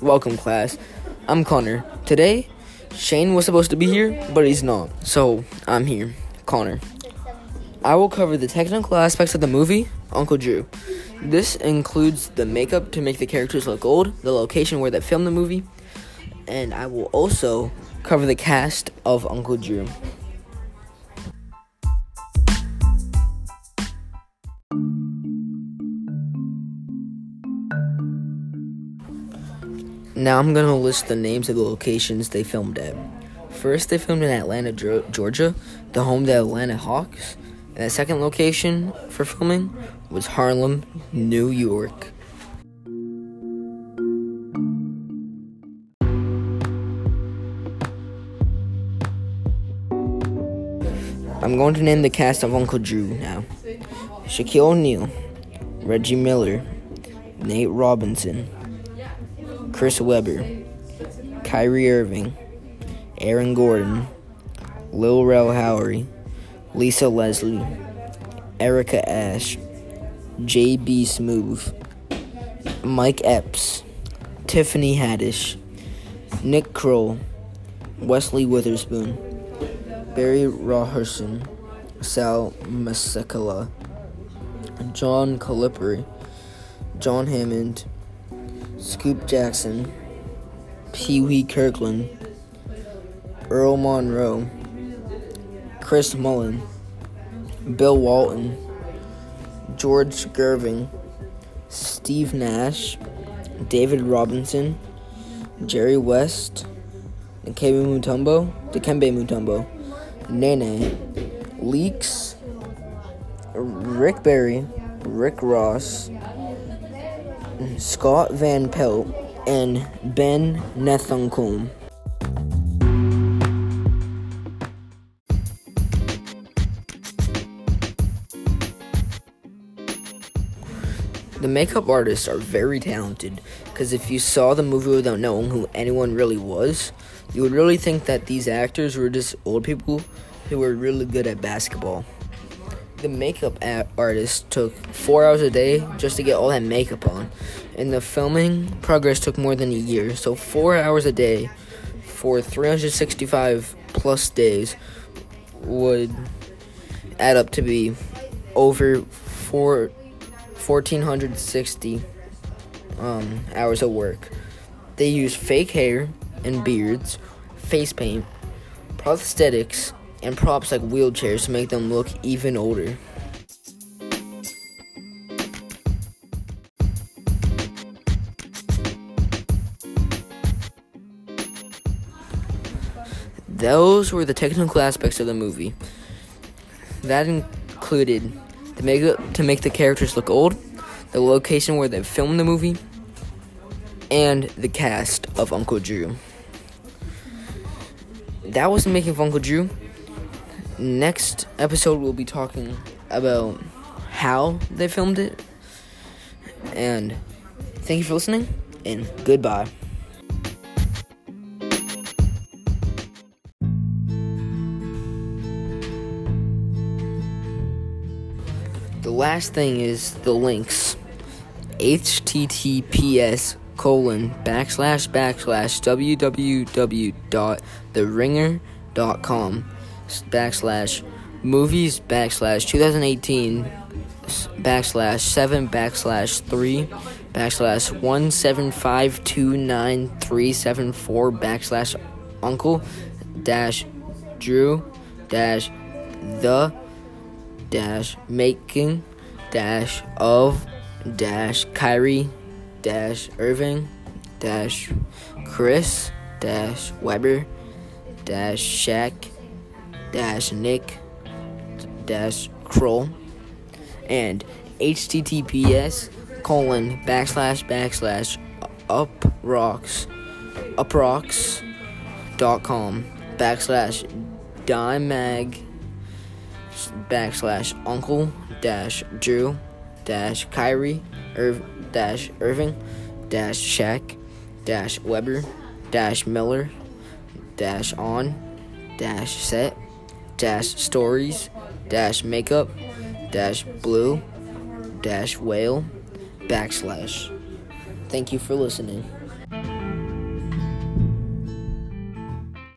Welcome, class. I'm Connor. Today, Shane was supposed to be here, but he's not. So, I'm here. Connor. I will cover the technical aspects of the movie, Uncle Drew. This includes the makeup to make the characters look old, the location where they filmed the movie, and I will also cover the cast of Uncle Drew. Now I'm gonna list the names of the locations they filmed at. First, they filmed in Atlanta, Georgia, the home of the Atlanta Hawks. And the second location for filming was Harlem, New York. I'm going to name the cast of Uncle Drew now Shaquille O'Neal, Reggie Miller, Nate Robinson, Chris Webber, Kyrie Irving, Aaron Gordon, Lil Rel Howery, Lisa Leslie, Erica Ash, JB Smoove, Mike Epps, Tiffany Haddish, Nick Kroll, Wesley Witherspoon, Barry Raherson, Sal Masekela, John Calipari, John Hammond, Scoop Jackson, Pee Wee Kirkland, Earl Monroe, Chris Mullin, Bill Walton, George Gervin, Steve Nash, David Robinson, Jerry West, Dikembe Mutombo, Dikembe Mutombo, Nene, Leakes, Rick Barry, Rick Ross, Scott Van Pelt, and Ben Nethunkum. The makeup artists are very talented because if you saw the movie without knowing who anyone really was, you would really think that these actors were just old people who were really good at basketball the makeup artist took four hours a day just to get all that makeup on. And the filming progress took more than a year. So, four hours a day for 365 plus days would add up to be over four, 1,460 um, hours of work. They use fake hair and beards, face paint, prosthetics, and props like wheelchairs to make them look even older. Those were the technical aspects of the movie. That included the makeup to make the characters look old, the location where they filmed the movie, and the cast of Uncle Drew. That was the making of Uncle Drew next episode we'll be talking about how they filmed it. And thank you for listening and goodbye. The last thing is the links. https colon backslash backslash www.theringer.com backslash movies backslash 2018 backslash 7 backslash 3 backslash 1752934 backslash uncle dash drew dash the dash making dash of dash Kyrie dash Irving dash Chris dash Webber dash Shaq dash Nick dash Kroll and https colon backslash backslash uprocks uprocks dot com backslash dimag backslash uncle dash Drew dash Kyrie Irv dash Irving dash Shaq dash Webber dash Miller dash on dash set dash stories dash makeup dash blue dash whale backslash. Thank you for listening.